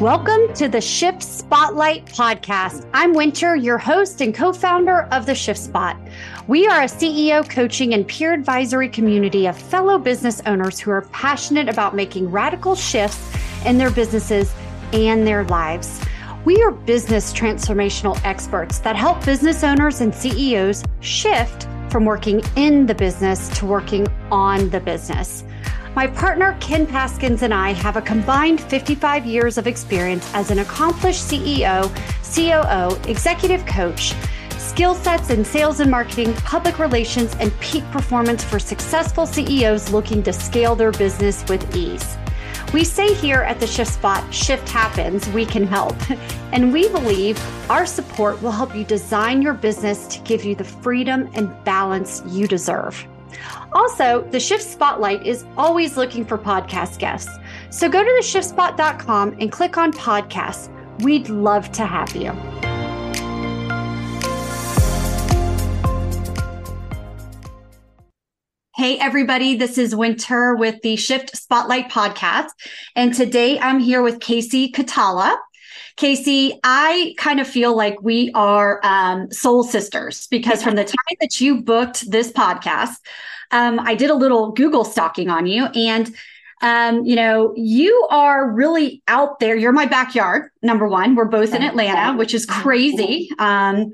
Welcome to the Shift Spotlight podcast. I'm Winter, your host and co founder of the Shift Spot. We are a CEO coaching and peer advisory community of fellow business owners who are passionate about making radical shifts in their businesses and their lives. We are business transformational experts that help business owners and CEOs shift from working in the business to working on the business. My partner, Ken Paskins, and I have a combined 55 years of experience as an accomplished CEO, COO, executive coach, skill sets in sales and marketing, public relations, and peak performance for successful CEOs looking to scale their business with ease. We say here at the Shift Spot, shift happens, we can help. And we believe our support will help you design your business to give you the freedom and balance you deserve. Also, the Shift Spotlight is always looking for podcast guests. So go to theshiftspot.com and click on podcasts. We'd love to have you. Hey, everybody, this is Winter with the Shift Spotlight podcast. And today I'm here with Kasey Kohtala. Kasey, I kind of feel like we are um, soul sisters because from the time that you booked this podcast, um, I did a little Google stalking on you and um, you know, you are really out there. You're my backyard, number one. We're both in Atlanta, which is crazy. Um,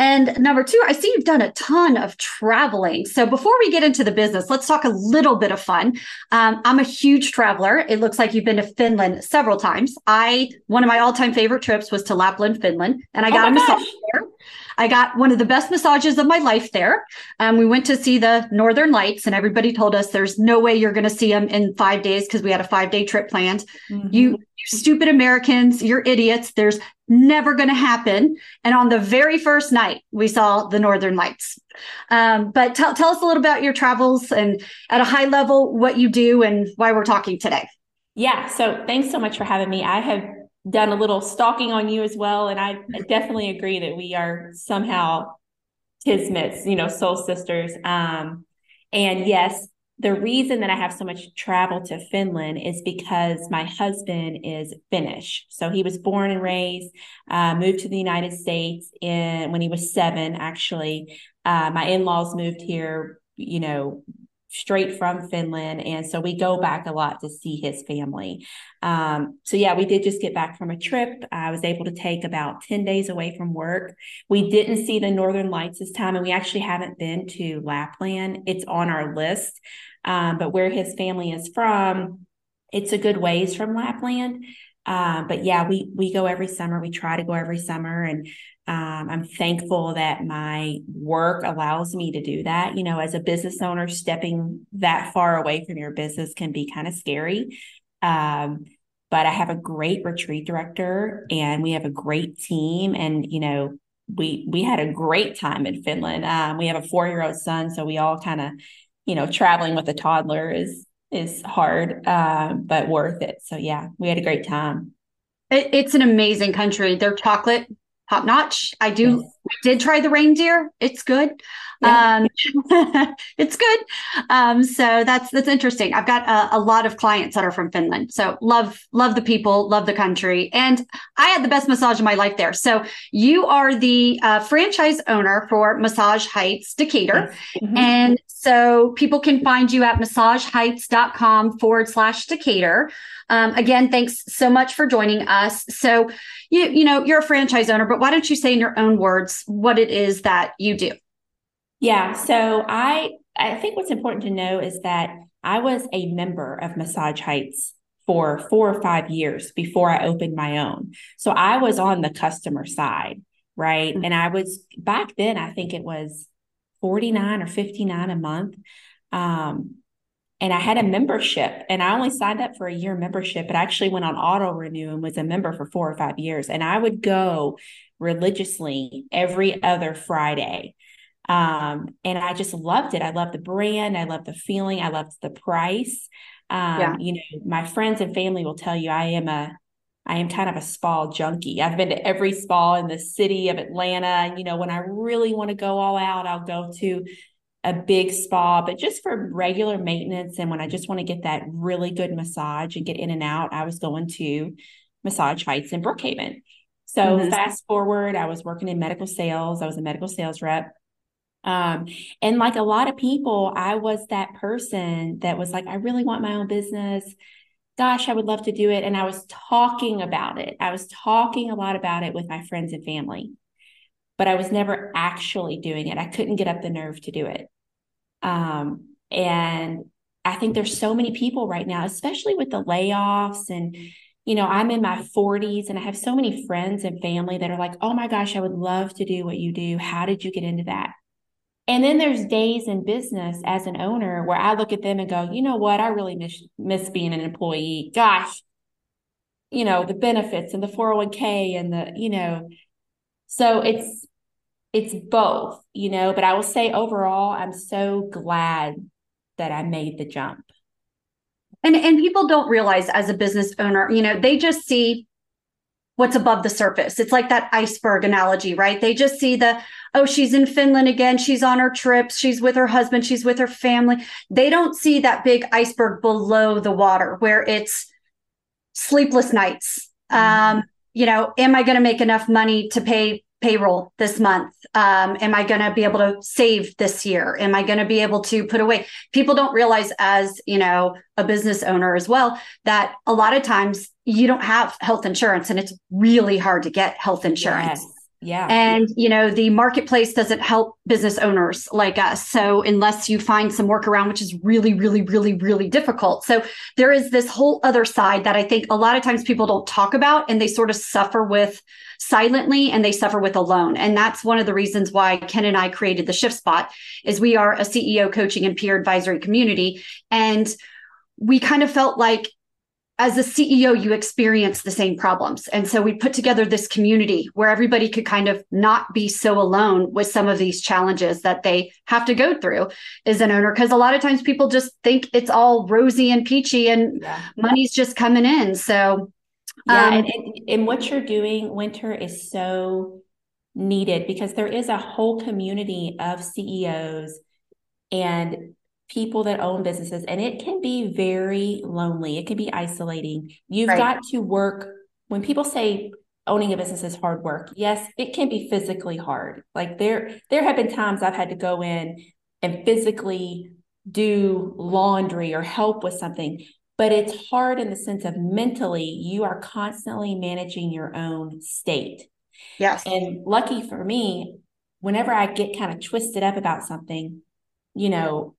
and number two, I see you've done a ton of traveling. So before we get into the business, let's talk a little bit of fun. Um, I'm a huge traveler. It looks like you've been to Finland several times. I one of my all-time favorite trips was to Lapland, Finland, and I oh got oh a massage there. I got one of the best massages of my life there. Um, we went to see the Northern Lights, and everybody told us there's no way you're going to see them in five days because we had a five day trip planned. Mm-hmm. You, you stupid Americans, you're idiots. There's never going to happen. And on the very first night, we saw the Northern Lights. Um, but tell, tell us a little about your travels and at a high level, what you do and why we're talking today. Yeah. So thanks so much for having me. I have done a little stalking on you as well. And I definitely agree that we are somehow kismets, you know, soul sisters. Um, and yes, the reason that I have so much travel to Finland is because my husband is Finnish. So he was born and raised, uh, moved to the United States in when he was seven. Actually, uh, my in laws moved here, you know, straight from Finland. And so we go back a lot to see his family. Um, so, yeah, we did just get back from a trip. I was able to take about 10 days away from work. We didn't see the Northern Lights this time, and we actually haven't been to Lapland. It's on our list. Um, but where his family is from, it's a good ways from Lapland. Uh, but yeah, we we go every summer. We try to go every summer, and um, I'm thankful that my work allows me to do that. You know, as a business owner, stepping that far away from your business can be kind of scary. Um, but I have a great retreat director and we have a great team. And, you know, we we had a great time in Finland. Um, we have a four year old son, so we all kind of, you know, traveling with a toddler is is hard, uh, but worth it. So yeah, we had a great time. It, it's an amazing country. Their chocolate top notch. I do yes. did try the reindeer. It's good. Yeah. Um, it's good. Um, so that's that's interesting. I've got a, a, lot of clients that are from Finland. So love love the people, love the country, and I had the best massage of my life there. So you are the uh, franchise owner for Massage Heights Decatur, yes. mm-hmm. and so people can find you at massageheights.com forward slash Decatur. Um, again, thanks so much for joining us. So you you know you're a franchise owner, but why don't you say in your own words what it is that you do? Yeah, so I I think what's important to know is that I was a member of Massage Heights for four or five years before I opened my own. So I was on the customer side, right? Mm-hmm. And I was back then, I think it was 49 or 59 a month. Um, and I had a membership and I only signed up for a year membership, but I actually went on auto renew and was a member for four or five years. And I would go religiously every other Friday. Um, and I just loved it. I loved the brand. I loved the feeling. I loved the price. Um, yeah. you know, my friends and family will tell you I am a I am kind of a spa junkie. I've been to every spa in the city of Atlanta. And, you know, when I really want to go all out, I'll go to a big spa, but just for regular maintenance. And when I just want to get that really good massage and get in and out, I was going to massage heights in brookhaven so mm-hmm. fast forward i was working in medical sales i was a medical sales rep um, and like a lot of people i was that person that was like i really want my own business. Gosh i would love to do it. And i was talking about it. I was talking a lot about it with my friends and family but i was never actually doing it. I couldn't get up the nerve to do it. Um, and I think there's so many people right now, especially with the layoffs and you know, I'm in my 40s and I have so many friends and family that are like, "Oh my gosh, I would love to do what you do. How did you get into that?" And then there's days in business as an owner where I look at them and go, "You know what? I really miss miss being an employee. Gosh, you know, the benefits and the 401k and the, you know, so it's it's both, you know, but I will say overall, I'm so glad that I made the jump. And and people don't realize as a business owner, you know, they just see what's above the surface. It's like that iceberg analogy, right? They just see the oh, she's in Finland again, she's on her trips, she's with her husband, she's with her family. They don't see that big iceberg below the water where it's sleepless nights. Mm-hmm. Um, you know, am I going to make enough money to pay payroll this month? Um, am I going to be able to save this year? Am I going to be able to put away? People don't realize, as you know, a business owner as well, that a lot of times you don't have health insurance, and it's really hard to get health insurance. Yes. Yeah. And, you know, the marketplace doesn't help business owners like us. So, unless you find some workaround, which is really, really, really, really difficult. So, there is this whole other side that I think a lot of times people don't talk about and they sort of suffer with silently and they suffer with alone. And that's one of the reasons why Ken and I created the Shift Spot is we are a CEO coaching and peer advisory community. And we kind of felt like as a CEO, you experience the same problems. And so we put together this community where everybody could kind of not be so alone with some of these challenges that they have to go through as an owner. Because a lot of times people just think it's all rosy and peachy and yeah. money's just coming in. So, yeah. Um, and, and, and what you're doing, Winter, is so needed because there is a whole community of CEOs and people that own businesses and it can be very lonely. It can be isolating. You've right. got to work. When people say owning a business is hard work yes it can be physically hard. Like there there have been times i've had to go in and physically do laundry or help with something but it's hard in the sense of mentally you are constantly managing your own state. Yes. And lucky for me whenever i get kind of twisted up about something you know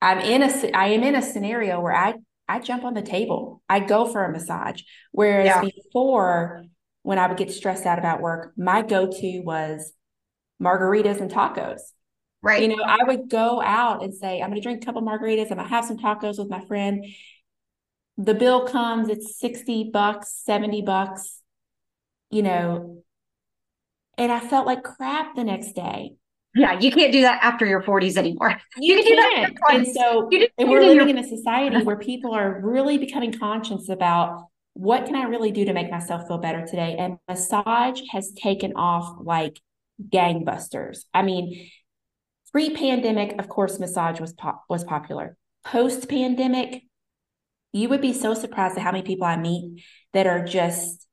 I'm in a I am in a scenario where I I jump on the table. I go for a massage. Whereas yeah. before, when I would get stressed out about work, my go-to was margaritas and tacos. Right. You know, I would go out and say, I'm going to drink a couple margaritas. I'm going to have some tacos with my friend. The bill comes, it's 60 bucks, 70 bucks, you know, and I felt like crap the next day. Yeah, you can't do that after your 40s anymore. You, you can not And so and we're living in a society where people are really becoming conscious about what can I really do to make myself feel better today? And massage has taken off like gangbusters. I mean, pre-pandemic, of course, massage was pop- was popular. Post-pandemic, you would be so surprised at how many people I meet that are just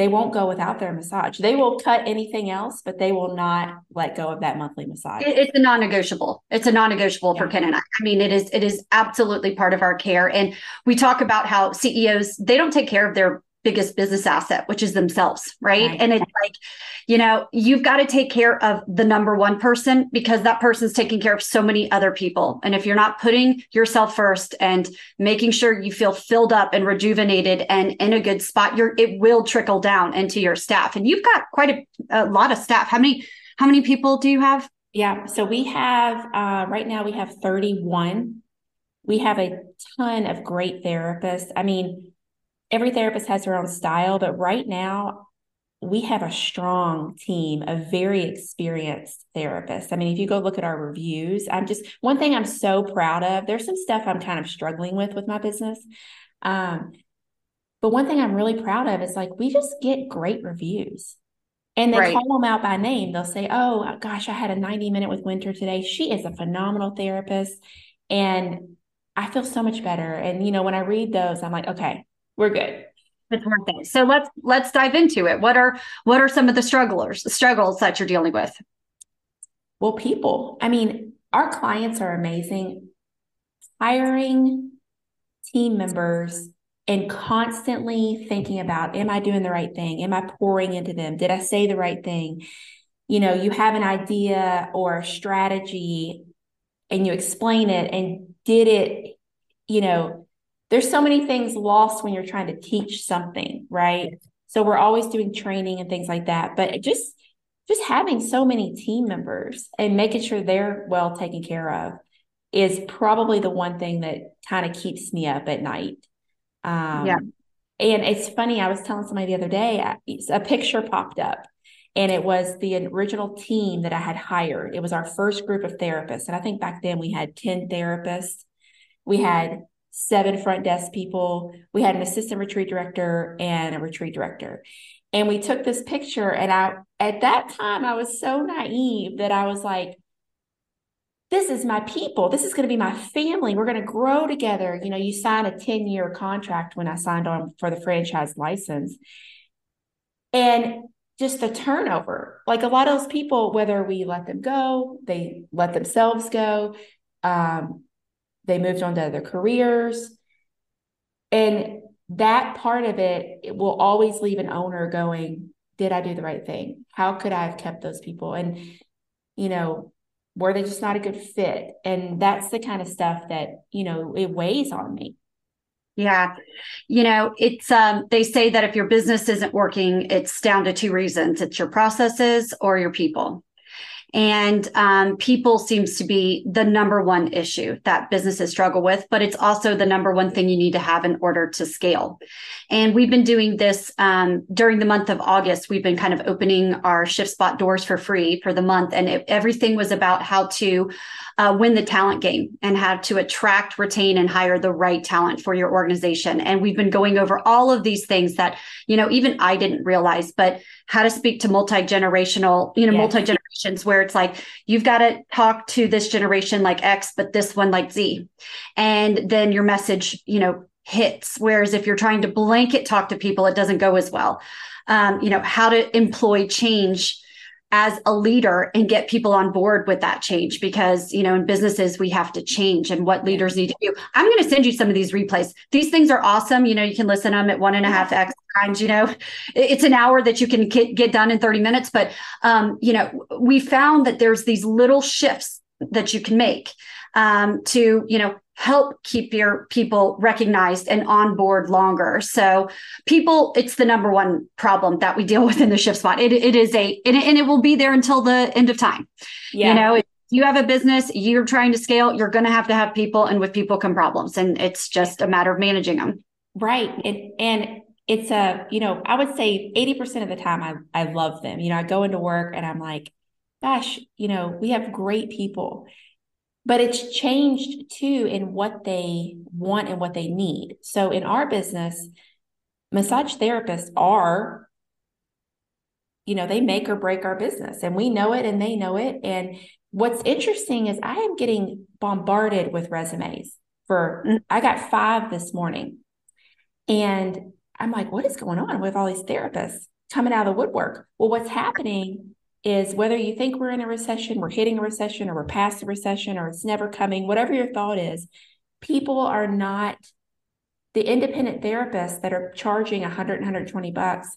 they won't go without their massage. They will cut anything else, but they will not let go of that monthly massage. it's a non-negotiable. It's a non-negotiable yeah. for Ken and I. I mean, it is it is absolutely part of our care. And we talk about how CEOs they don't take care of their biggest business asset, which is themselves, right? right? And it's like, you know, you've got to take care of the number one person because that person's taking care of so many other people. And if you're not putting yourself first and making sure you feel filled up and rejuvenated and in a good spot, you're it will trickle down into your staff. And you've got quite a, a lot of staff. How many how many people do you have? Yeah, so we have uh, right now we have 31. We have a ton of great therapists. I mean, every therapist has their own style, but right now we have a strong team of very experienced therapists. I mean, if you go look at our reviews, I'm just one thing I'm so proud of. There's some stuff I'm kind of struggling with with my business. Um, but one thing I'm really proud of is like we just get great reviews. And they right. call them out by name. They'll say, Oh gosh, I had a 90 minute with Winter today. She is a phenomenal therapist. And I feel so much better. And, you know, when I read those, I'm like, okay, we're good. it's worth it. So let's let's dive into it. What are what are some of the strugglers struggles that you're dealing with? Well, people. I mean, our clients are amazing. Hiring team members and constantly thinking about am I doing the right thing? Am I pouring into them? Did I say the right thing? You know, you have an idea or a strategy and you explain it and did it, you know, there's so many things lost when you're trying to teach something, right? So we're always doing training and things like that, but just just having so many team members and making sure they're well taken care of is probably the one thing that kind of keeps me up at night. Um, yeah. And it's funny, I was telling somebody the other day, a picture popped up and it was the original team that I had hired. It was our first group of therapists. And I think back then we had 10 therapists. We had seven front desk people. We had an assistant retreat director and a retreat director. And we took this picture. And I, at that time, I was so naive that I was like, this is my people. This is going to be my family. We're going to grow together. You know, you sign a 10 year contract when I signed on for the franchise license. And just the turnover, like a lot of those people, whether we let them go, they let themselves go, um, they moved on to other careers. And that part of it, it will always leave an owner going, Did I do the right thing? How could I have kept those people? And, you know, were they just not a good fit? And that's the kind of stuff that, you know, it weighs on me. Yeah. You know, it's um they say that if your business isn't working, it's down to two reasons. It's your processes or your people. And um, people seems to be the number one issue that businesses struggle with, but it's also the number one thing you need to have in order to scale. And we've been doing this um, during the month of August. We've been kind of opening our ShiftSpot doors for free for the month, and it, everything was about how to uh, win the talent game and how to attract, retain, and hire the right talent for your organization. And we've been going over all of these things that you know even I didn't realize, but how to speak to multi generational, you know, multi generations where it's like you've got to talk to this generation like X, but this one like Z, and then your message, you know, hits. Whereas if you're trying to blanket talk to people, it doesn't go as well. Um, you know, how to employ change as a leader and get people on board with that change. Because you know in businesses we have to change and what leaders need to do. I'm going to send you some of these replays. These things are awesome. You know you can listen to them at one and a half x times you know it's an hour that you can get done in 30 minutes but um, you know we found that there's these little shifts that you can make um, to you know help keep your people recognized and on board longer. So people, it's the number one problem that we deal with in the ShiftSpot. It, it is a, and it, and it will be there until the end of time. Yeah. You know, if you have a business, you're trying to scale, you're going to have to have people and with people come problems. And it's just a matter of managing them. Right. It, and it's a, you know, I would say 80% of the time I, I love them. You know, I go into work and I'm like, gosh, you know, we have great people but it's changed too in what they want and what they need. So in our business, massage therapists are, you know, they make or break our business and we know it and they know it. And what's interesting is I am getting bombarded with resumes for, mm. I got five this morning. And I'm like, what is going on with all these therapists coming out of the woodwork? Well, what's happening is whether you think we're in a recession, we're hitting a recession, or we're past the recession, or it's never coming, whatever your thought is, people are not the independent therapists that are charging 100 120 bucks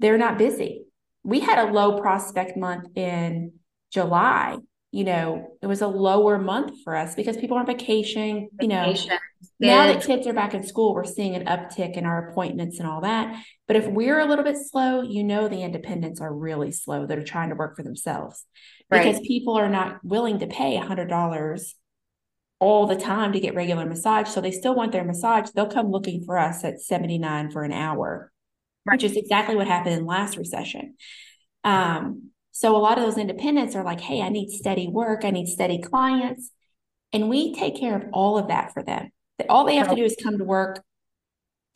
they're not busy we had a low prospect month in july you know, it was a lower month for us because people are on vacation. You know, now that kids are back in school, we're seeing an uptick in our appointments and all that. But if we're a little bit slow, you know, the independents are really slow that are trying to work for themselves because people are not willing to pay a hundred dollars all the time to get regular massage. So they still want their massage. They'll come looking for us at 79 for an hour, right. which is exactly what happened in last recession. Um, so a lot of those independents are like, hey, I need steady work, I need steady clients. And we take care of all of that for them. That All they have to do is come to work,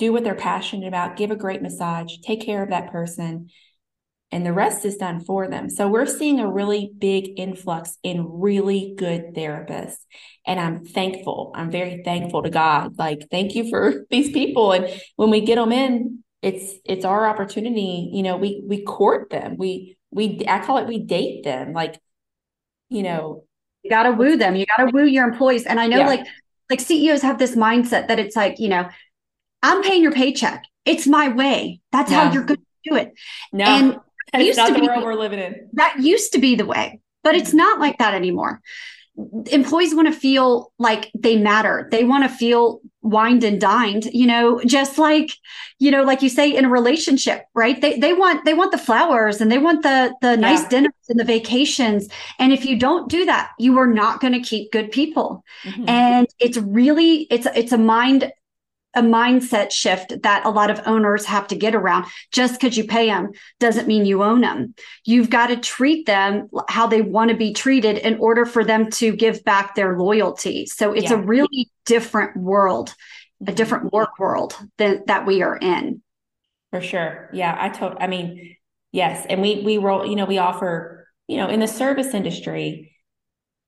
do what they're passionate about, give a great massage, take care of that person, and the rest is done for them. So we're seeing a really big influx in really good therapists. And I'm thankful. I'm very thankful to God. Like, thank you for these people. And when we get them in, it's it's our opportunity you know we we court them we we i call it we date them like you know you got to woo them. You got to woo your employees. And i know yeah. like like ceos have this mindset that it's like you know i'm paying your paycheck. It's my way. That's how you're going to do it. No. And that's used not to the be, world we're living in. That used to be the way but it's not like that anymore. Employees want to feel like they matter. They want to feel wined and dined, you know, just like, you know, like you say in a relationship, right? They they want they want the flowers and they want the the yeah. nice dinners and the vacations. And if you don't do that, you are not going to keep good people. Mm-hmm. And it's really it's it's a mind a mindset shift that a lot of owners have to get around. Just because you pay them doesn't mean you own them. You've got to treat them how they want to be treated in order for them to give back their loyalty. So it's yeah. a really different world, a mm-hmm. different work world than that we are in. For sure. Yeah, I told I mean, yes. And we we roll, you know, we offer, you know, in the service industry,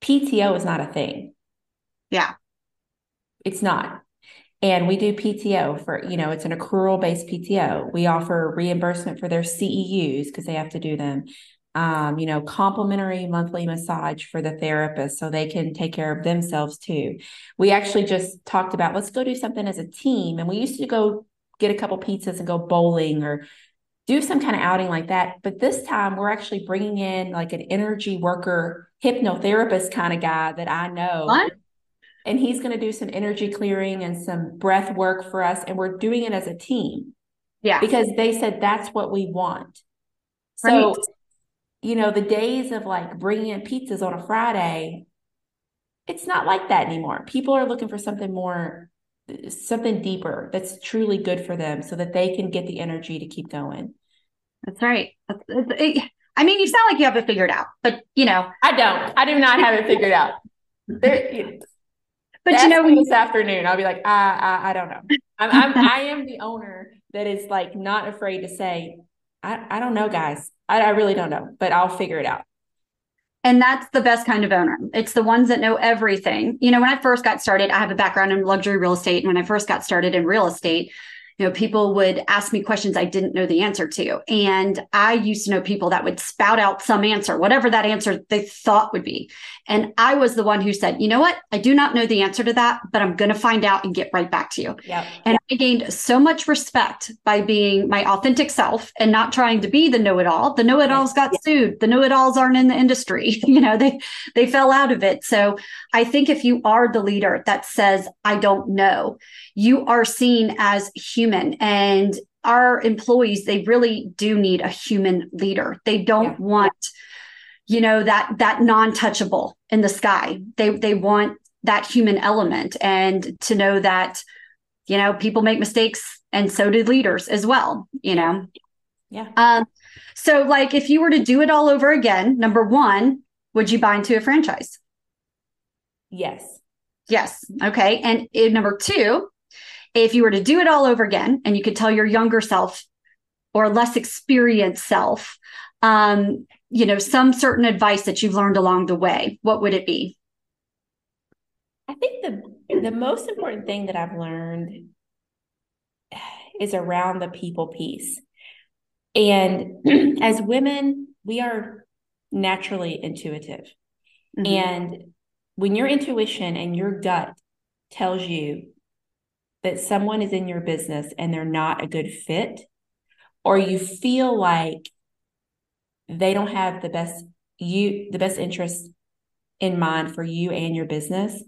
PTO is not a thing. Yeah. It's not and we do PTO for, you know, it's an accrual based PTO. We offer reimbursement for their CEUs because they have to do them. Um, you know, complimentary monthly massage for the therapist so they can take care of themselves too. We actually just talked about let's go do something as a team. And we used to go get a couple pizzas and go bowling or do some kind of outing like that. But this time we're actually bringing in like an energy worker, hypnotherapist kind of guy that I know. What? And he's going to do some energy clearing and some breath work for us and we're doing it as a team. Yeah. Because they said that's what we want. So right. you know the days of like bringing in pizzas on a friday it's not like that anymore. People are looking for something more something deeper that's truly good for them so that they can get the energy to keep going. That's right. I mean you sound like you have it figured out but you know. I don't. I do not have it figured out. There, but you know, when this afternoon, I'll be like, I, I, I don't know. I'm, I'm, I am the owner that is like not afraid to say, I, I don't know, guys. I, I really don't know, but I'll figure it out. And that's the best kind of owner. It's the ones that know everything. You know, when I first got started, I have a background in luxury real estate. And when I first got started in real estate, you know people would ask me questions i didn't know the answer to. And i used to know people that would spout out some answer whatever that answer they thought would be. And i was the one who said you know what? I do not know the answer to that but i'm going to find out and get right back to you. Yep. and i gained so much respect by being my authentic self and not trying to be the know-it-all. The know-it-alls got yep. sued. The know-it-alls aren't in the industry. You know they they fell out of it. So i think if you are the leader that says i don't know you are seen as human human. And our employees they really do need a human leader. They don't yeah. want you know that that non-touchable in the sky. They they want that human element and to know that you know people make mistakes and so do leaders as well you know? Yeah. Um so like if you were to do it all over again number one would you buy into a franchise? Yes. Yes. Okay. And number two if you were to do it all over again and you could tell your younger self or less experienced self um, you know some certain advice that you've learned along the way what would it be? I think the the most important thing that i've learned is around the people piece. And as women we are naturally intuitive. Mm-hmm. and when your intuition and your gut tells you that someone is in your business and they're not a good fit, or you feel like they don't have the best you the best interest in mind for you and your business,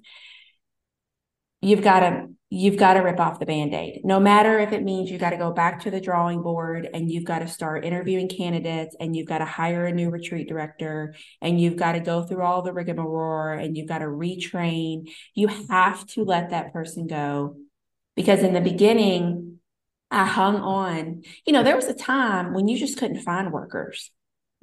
you've got to you've got to rip off the band-aid. No matter if it means you got to go back to the drawing board and you've got to start interviewing candidates and you've got to hire a new retreat director and you've got to go through all the rigmarole and you've got to retrain you have to let that person go because in the beginning, I hung on. You know, there was a time when you just couldn't find workers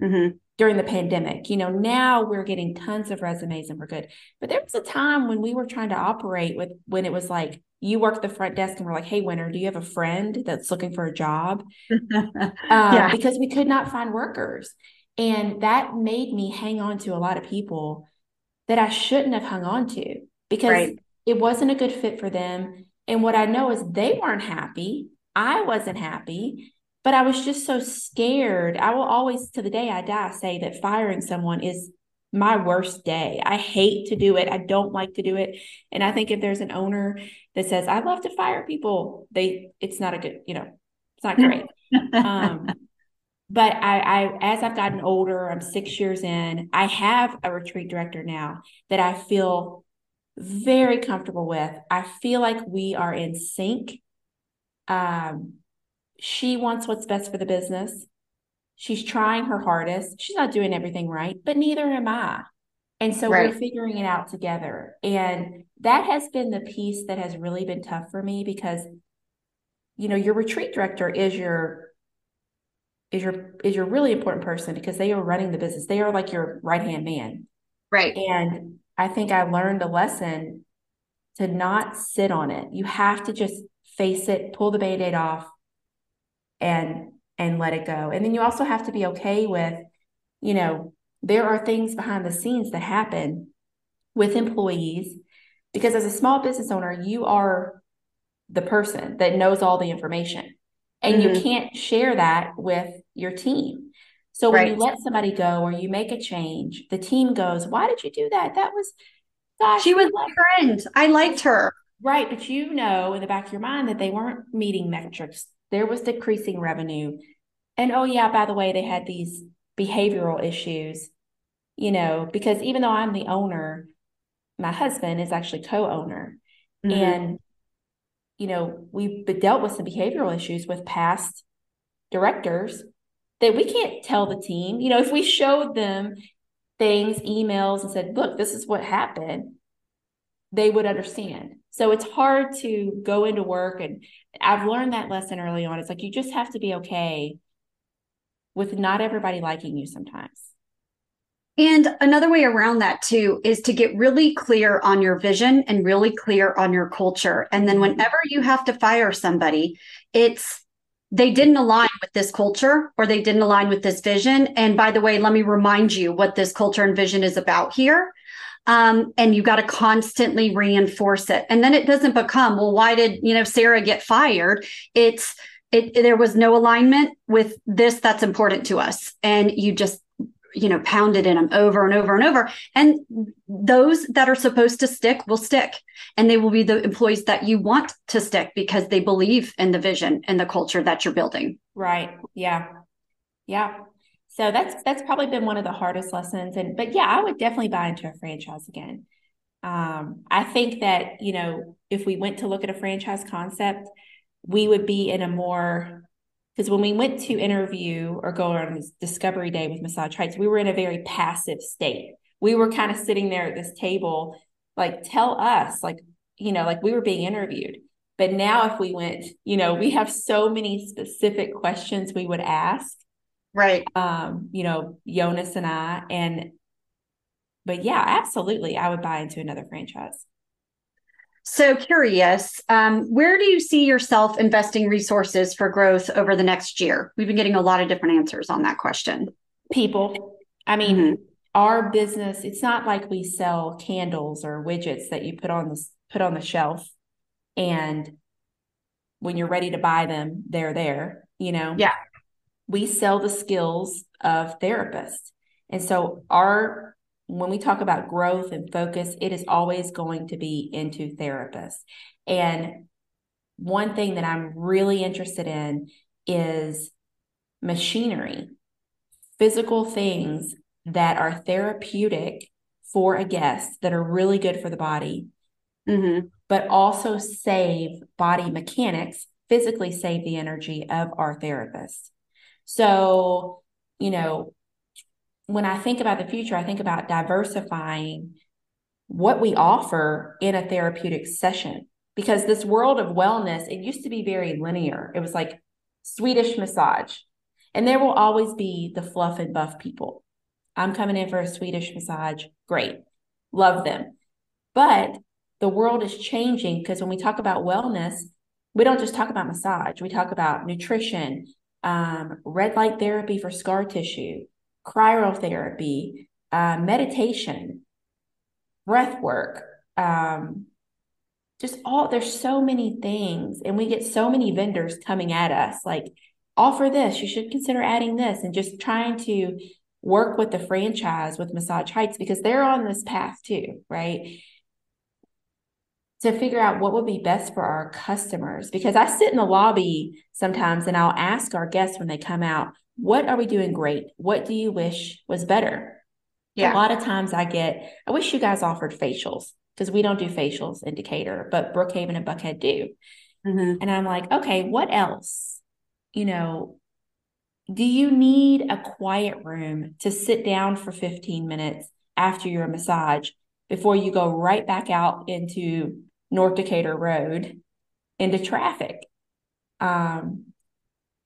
mm-hmm. during the pandemic. You know, now we're getting tons of resumes and we're good. But there was a time when we were trying to operate with when it was like you work the front desk and we're like, hey, winner, do you have a friend that's looking for a job? yeah. Because we could not find workers. And that made me hang on to a lot of people that I shouldn't have hung on to because right. it wasn't a good fit for them and what I know is they weren't happy I wasn't happy, but I was just so scared. I will always, to the day I die, say that firing someone is my worst day. I hate to do it. I don't like to do it. And I think if there's an owner that says, I love to fire people, they it's not a good, you know, it's not great. um, but I, I as I've gotten older, I'm six years in, I have a retreat director now that I feel very comfortable with. I feel like we are in sync. Um, she wants what's best for the business. She's trying her hardest. She's not doing everything right, but neither am I. And so right. we're figuring it out together. And that has been the piece that has really been tough for me because, you know, your retreat director is your is your is your really important person because they are running the business. They are like your right hand man. Right. And I think I learned a lesson to not sit on it. You have to just face it, pull the band-aid off, and and let it go. And then you also have to be okay with, you know, there are things behind the scenes that happen with employees because as a small business owner, you are the person that knows all the information and mm-hmm. you can't share that with your team. So when right. you let somebody go or you make a change, the team goes, "Why did you do that? That was gosh, she was my friend. I liked her." Right, but you know in the back of your mind that they weren't meeting metrics. There was decreasing revenue. And oh yeah, by the way, they had these behavioral issues, you know, because even though I'm the owner, my husband is actually co-owner. Mm-hmm. And you know, we've dealt with some behavioral issues with past directors that we can't tell the team. You know, if we showed them things, emails, and said, look, this is what happened, they would understand. So it's hard to go into work. And I've learned that lesson early on. It's like you just have to be okay with not everybody liking you sometimes. And another way around that too is to get really clear on your vision and really clear on your culture. And then mm-hmm. whenever you have to fire somebody, it's they didn't align with this culture or they didn't align with this vision. And by the way, let me remind you what this culture and vision is about here. Um, and you got to constantly reinforce it. And then it doesn't become, well, why did, you know, Sarah get fired? It's, it, there was no alignment with this that's important to us. And you just you know pounded in them over and over and over. And those that are supposed to stick will stick. And they will be the employees that you want to stick because they believe in the vision and the culture that you're building. Right. Yeah. Yeah. So that's that's probably been one of the hardest lessons. And but yeah i would definitely buy into a franchise again. Um, i think that you know if we went to look at a franchise concept we would be in a more because when we went to interview or go on this discovery day with Massage Heights, we were in a very passive state. We were kind of sitting there at this table, like, tell us, like, you know, like we were being interviewed. But now, if we went, you know, we have so many specific questions we would ask. Right. Um, you know, Jonas and I. And, but yeah, absolutely. I would buy into another franchise. So curious, um, where do you see yourself investing resources for growth over the next year? We've been getting a lot of different answers on that question. People. I mean, mm-hmm. our business, it's not like we sell candles or widgets that you put on the put on the shelf and when you're ready to buy them, they're there, you know. Yeah. We sell the skills of therapists. And so our when we talk about growth and focus, it is always going to be into therapists. And one thing that I'm really interested in is machinery, physical things that are therapeutic for a guest that are really good for the body, mm-hmm. but also save body mechanics, physically save the energy of our therapist. So, you know, when I think about the future, I think about diversifying what we offer in a therapeutic session because this world of wellness, it used to be very linear. It was like Swedish massage, and there will always be the fluff and buff people. I'm coming in for a Swedish massage. Great. Love them. But the world is changing because when we talk about wellness, we don't just talk about massage, we talk about nutrition, um, red light therapy for scar tissue, cryotherapy, uh, meditation, breath work, um, just all there's so many things and we get so many vendors coming at us like offer this you should consider adding this and just trying to work with the franchise with massage heights because they're on this path too right? To figure out what would be best for our customers because i sit in the lobby sometimes and i'll ask our guests when they come out what are we doing great what do you wish was better yeah. a lot of times i get i wish you guys offered facials because we don't do facials in Decatur, but Brookhaven and Buckhead do. Mm-hmm. And I'm like, okay, what else? You know, do you need a quiet room to sit down for 15 minutes after your massage before you go right back out into North Decatur Road into traffic? Um,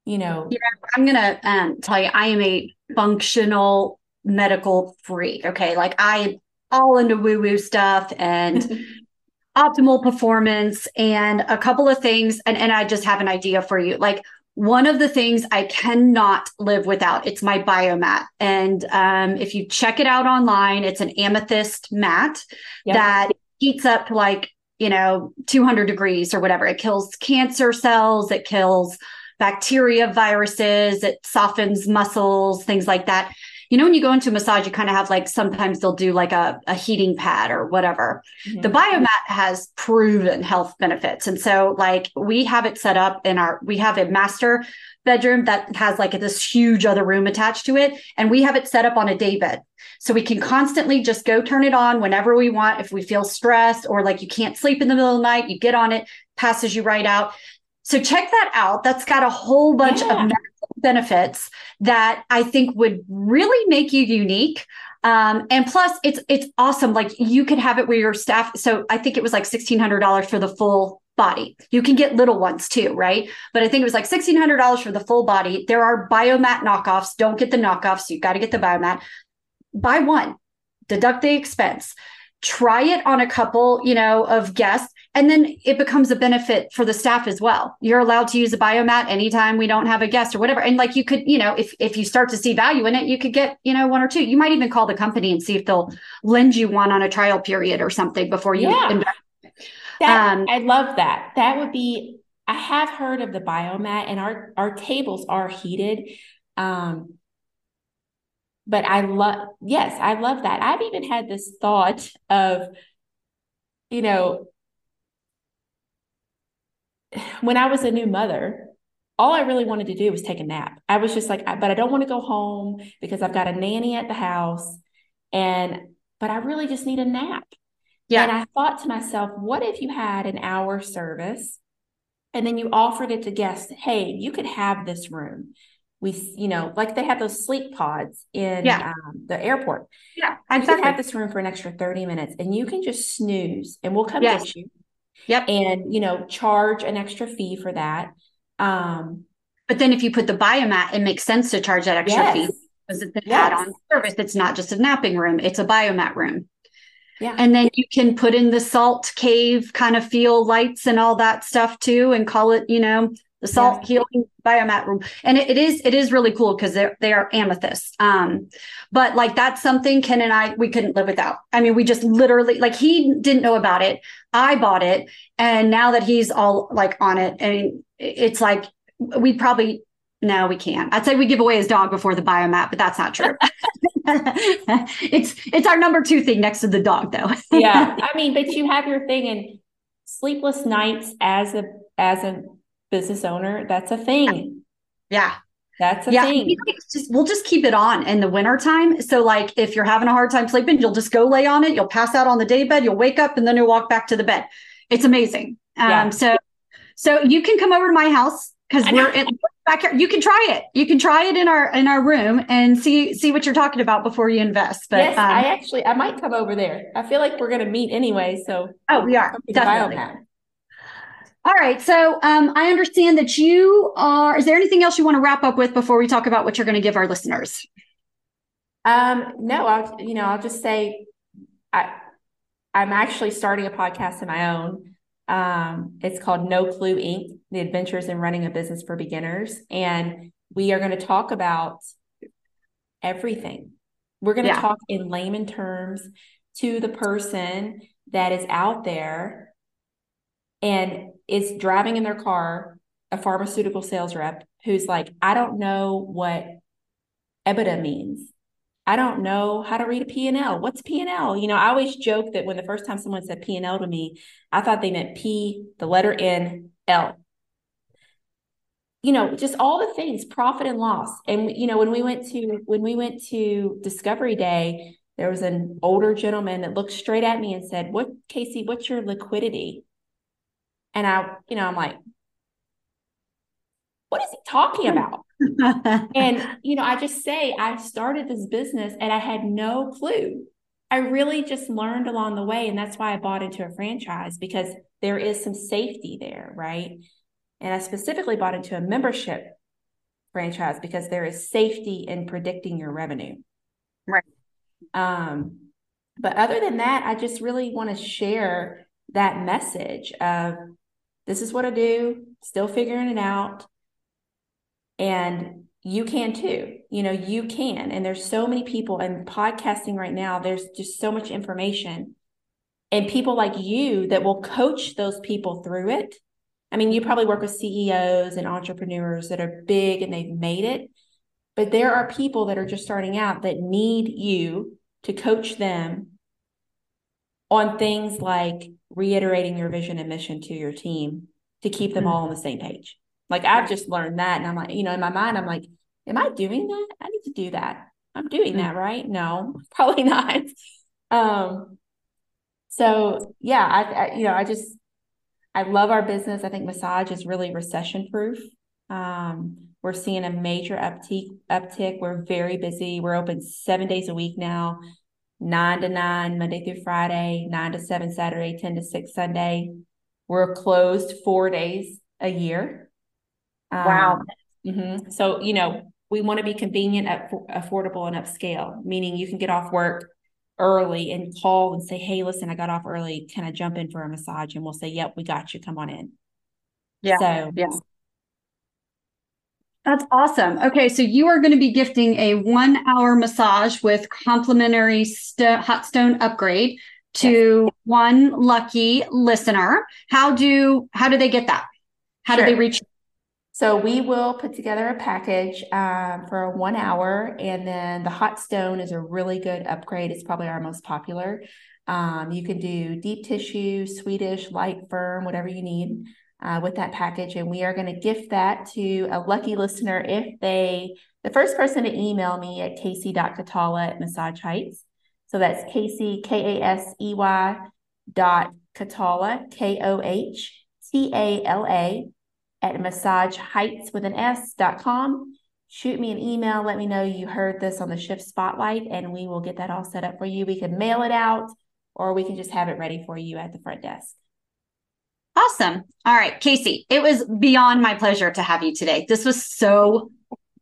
you know, yeah, I'm gonna um, tell you, I am a functional medical freak. Okay, like I all into woo woo stuff and optimal performance and a couple of things. And, and I just have an idea for you. Like, one of the things I cannot live without, it's my biomat. And um, if you check it out online, it's an amethyst mat yep. that heats up to like, you know, 200 degrees or whatever. It kills cancer cells, it kills bacteria, viruses, it softens muscles, things like that you know, when you go into a massage, you kind of have like sometimes they'll do like a, a heating pad or whatever. Mm-hmm. The biomat has proven health benefits. And so, like, we have it set up in our, we have a master bedroom that has like this huge other room attached to it. And we have it set up on a day bed. So we can constantly just go turn it on whenever we want. If we feel stressed or like you can't sleep in the middle of the night, you get on it, passes you right out. So check that out. That's got a whole bunch yeah. of benefits that I think would really make you unique. Um, and plus, it's it's awesome. Like you could have it where your staff. So I think it was like sixteen hundred dollars for the full body. You can get little ones too, right? But I think it was like sixteen hundred dollars for the full body. There are biomat knockoffs. Don't get the knockoffs. You got to get the biomat. Buy one, deduct the expense. Try it on a couple, you know, of guests and then it becomes a benefit for the staff as well. You're allowed to use a biomat anytime we don't have a guest or whatever. And like you could you know if if you start to see value in it you could get you know one or two. You might even call the company and see if they'll lend you one on a trial period or something before you yeah. invest. That, um, i love that. That would be i have heard of the biomat and our our tables are heated um but i love yes i love that. I've even had this thought of you know when I was a new mother, all I really wanted to do was take a nap. I was just like, but I don't want to go home because I've got a nanny at the house. And, but I really just need a nap. Yeah. And I thought to myself, what if you had an hour service and then you offered it to guests? Hey, you could have this room. We, you know, like they have those sleep pods in yeah. um, the airport. Yeah. I could have this room for an extra 30 minutes and you can just snooze and we'll come yes. get you Yep. And, you know, charge an extra fee for that. Um, but then if you put the biomat, it makes sense to charge that extra yes. fee because it's an yes. add-on service. It's not just a napping room, it's a biomat room. Yeah. And then you can put in the salt cave kind of feel lights and all that stuff too and call it, you know, the salt yeah. healing biomat room. And it, it is it is really cool because they're they are amethyst. Um but like that's something ken and i we couldn't live without. I mean we just literally like he didn't know about it. I bought it. And now that he's all like on it and it's like we probably no we can't. I'd say we give away his dog before the biomat but that's not true. It's it's our number two thing next to the dog though. Yeah. I mean but you have your thing and sleepless nights as a as a business owner, that's a thing. Yeah. That's a yeah, thing. Just, we'll just keep it on in the wintertime. So, like, if you're having a hard time sleeping, you'll just go lay on it. You'll pass out on the day bed. You'll wake up, and then you'll walk back to the bed. It's amazing. Um, yeah. So, so you can come over to my house because we're in back here. You can try it. You can try it in our in our room and see see what you're talking about before you invest. But yes, um, I actually I might come over there. I feel like we're going to meet anyway. So, oh, we are definitely. All right. So um, I understand that you are. Is there anything else you want to wrap up with before we talk about what you're going to give our listeners? Um, no, I'll you know I'll just say I I'm actually starting a podcast of my own. Um, it's called No Clue Inc. The Adventures in Running a Business for Beginners, and we are going to talk about everything. We're going to yeah. talk in layman terms to the person that is out there and is driving in their car a pharmaceutical sales rep who's like, I don't know what EBITDA means. I don't know how to read a P&L. What's P&L? You know, I always joke that when the first time someone said P&L to me, I thought they meant P, the letter N, L. You know, just all the things, profit and loss. And you know, when we went to when we went to Discovery Day, there was an older gentleman that looked straight at me and said, "What, Kasey? What's your liquidity?" And I, you know, I'm like, what is he talking about? and, you know, I just say I started this business and I had no clue. I really just learned along the way. And that's why I bought into a franchise because there is some safety there, right? And I specifically bought into a membership franchise because there is safety in predicting your revenue. Right. Um, but other than that, I just really want to share that message of this is what I do, still figuring it out. And you can too. You know, you can. And there's so many people and podcasting right now, there's just so much information and people like you that will coach those people through it. I mean, you probably work with CEOs and entrepreneurs that are big and they've made it, but there are people that are just starting out that need you to coach them on things like reiterating your vision and mission to your team to keep them mm-hmm. all on the same page. Like I've just learned that. And I'm like, you know, in my mind, I'm like, am I doing that? I need to do that. I'm doing mm-hmm. that, right? No, probably not. Um, so yeah, I, I, you know, I just, I love our business. I think massage is really recession proof. Um, we're seeing a major uptick, uptick. We're very busy. We're open seven days a week now nine to nine, Monday through Friday, nine to seven Saturday, 10 to six Sunday. We're closed four days a year. Wow. Um, mm-hmm. So, you know, we want to be convenient, up, affordable, and upscale, meaning you can get off work early and call and say, Hey, listen, I got off early. Can I jump in for a massage? And we'll say, Yep, we got you. Come on in. Yeah. So, yeah. That's awesome. Okay, so you are going to be gifting a one hour massage with complimentary st- hot stone upgrade to yes. one lucky listener. How do how do they get that? How sure. do they reach? So we will put together a package um, for one hour, and then the hot stone is a really good upgrade. It's probably our most popular. Um, you can do deep tissue, Swedish, light, firm, whatever you need uh, with that package. And we are going to gift that to a lucky listener if they, the first person to email me at kasey.kohtala at Massage Heights. So that's Kasey, K A S E Y dot Kohtala, K O H T A L A, at Massage Heights with an S dot com. Shoot me an email. Let me know you heard this on the Shift Spotlight, and we will get that all set up for you. We can mail it out, or we can just have it ready for you at the front desk. Awesome. All right, Kasey, it was beyond my pleasure to have you today. This was so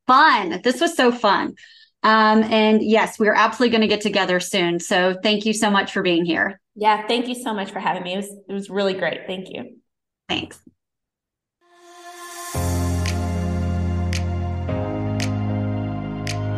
fun. This was so fun. Um, and yes, we're absolutely going to get together soon. So thank you so much for being here. Yeah, thank you so much for having me. It was it was really great. Thank you. Thanks.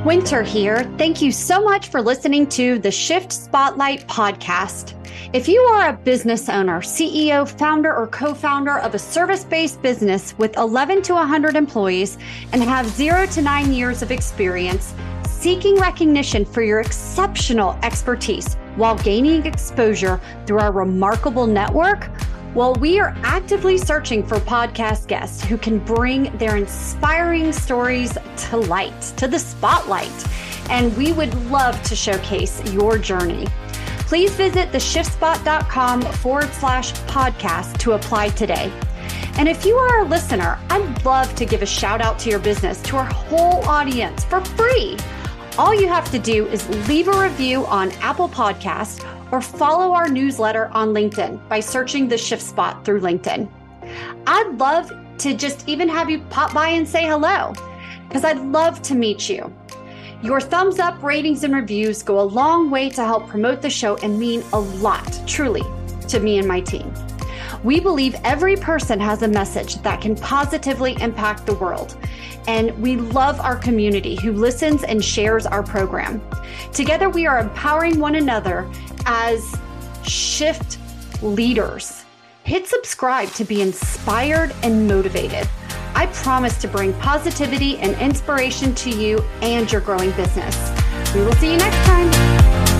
Winter here. Thank you so much for listening to the Shift Spotlight podcast. If you are a business owner, CEO, founder, or co founder of a service based business with 11 to 100 employees and have zero to nine years of experience, seeking recognition for your exceptional expertise while gaining exposure through our remarkable network, well, we are actively searching for podcast guests who can bring their inspiring stories to light, to the spotlight. And we would love to showcase your journey. Please visit theshiftspot.com forward slash podcast to apply today. And if you are a listener, I'd love to give a shout out to your business to our whole audience for free. All you have to do is leave a review on Apple Podcast or follow our newsletter on LinkedIn by searching the Shift Spot through LinkedIn. I'd love to just even have you pop by and say hello because I'd love to meet you. Your thumbs up, ratings, and reviews go a long way to help promote the show and mean a lot, truly, to me and my team. We believe every person has a message that can positively impact the world. And we love our community who listens and shares our program. Together, we are empowering one another as shift leaders hit subscribe to be inspired and motivated. I promise to bring positivity and inspiration to you and your growing business. We will see you next time.